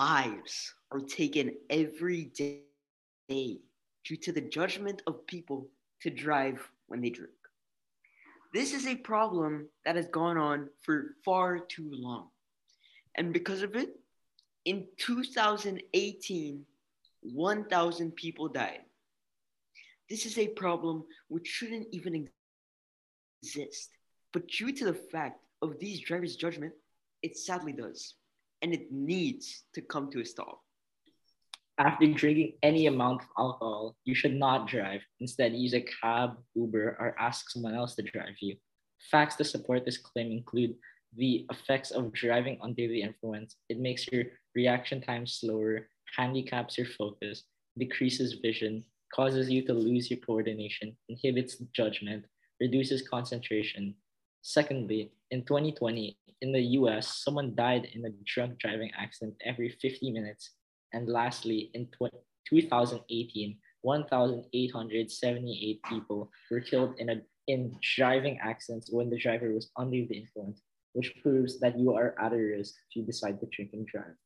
lives are taken every day due to the judgment of people to drive when they drink. This is a problem that has gone on for far too long. And because of it, in 2018, 1,000 people died. This is a problem which shouldn't even exist. But due to the fact of these drivers' judgment, it sadly does. And it needs to come to a stop. After drinking any amount of alcohol, you should not drive. Instead, use a cab, Uber, or ask someone else to drive you. Facts to support this claim include the effects of driving under the influence. It makes your reaction time slower, handicaps your focus, decreases vision, causes you to lose your coordination, inhibits judgment, reduces concentration. Secondly, in 2020, in the US, someone died in a drunk driving accident every 50 minutes. And lastly, in 2018, 1,878 people were killed in, a, in driving accidents when the driver was under the influence, which proves that you are at a risk if you decide to drink and drive.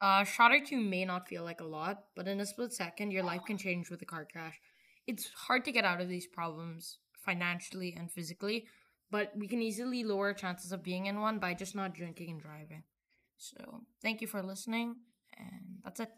Uh, shot or two may not feel like a lot, but in a split second, your life can change with a car crash. It's hard to get out of these problems financially and physically, but we can easily lower chances of being in one by just not drinking and driving. So, thank you for listening, and that's it.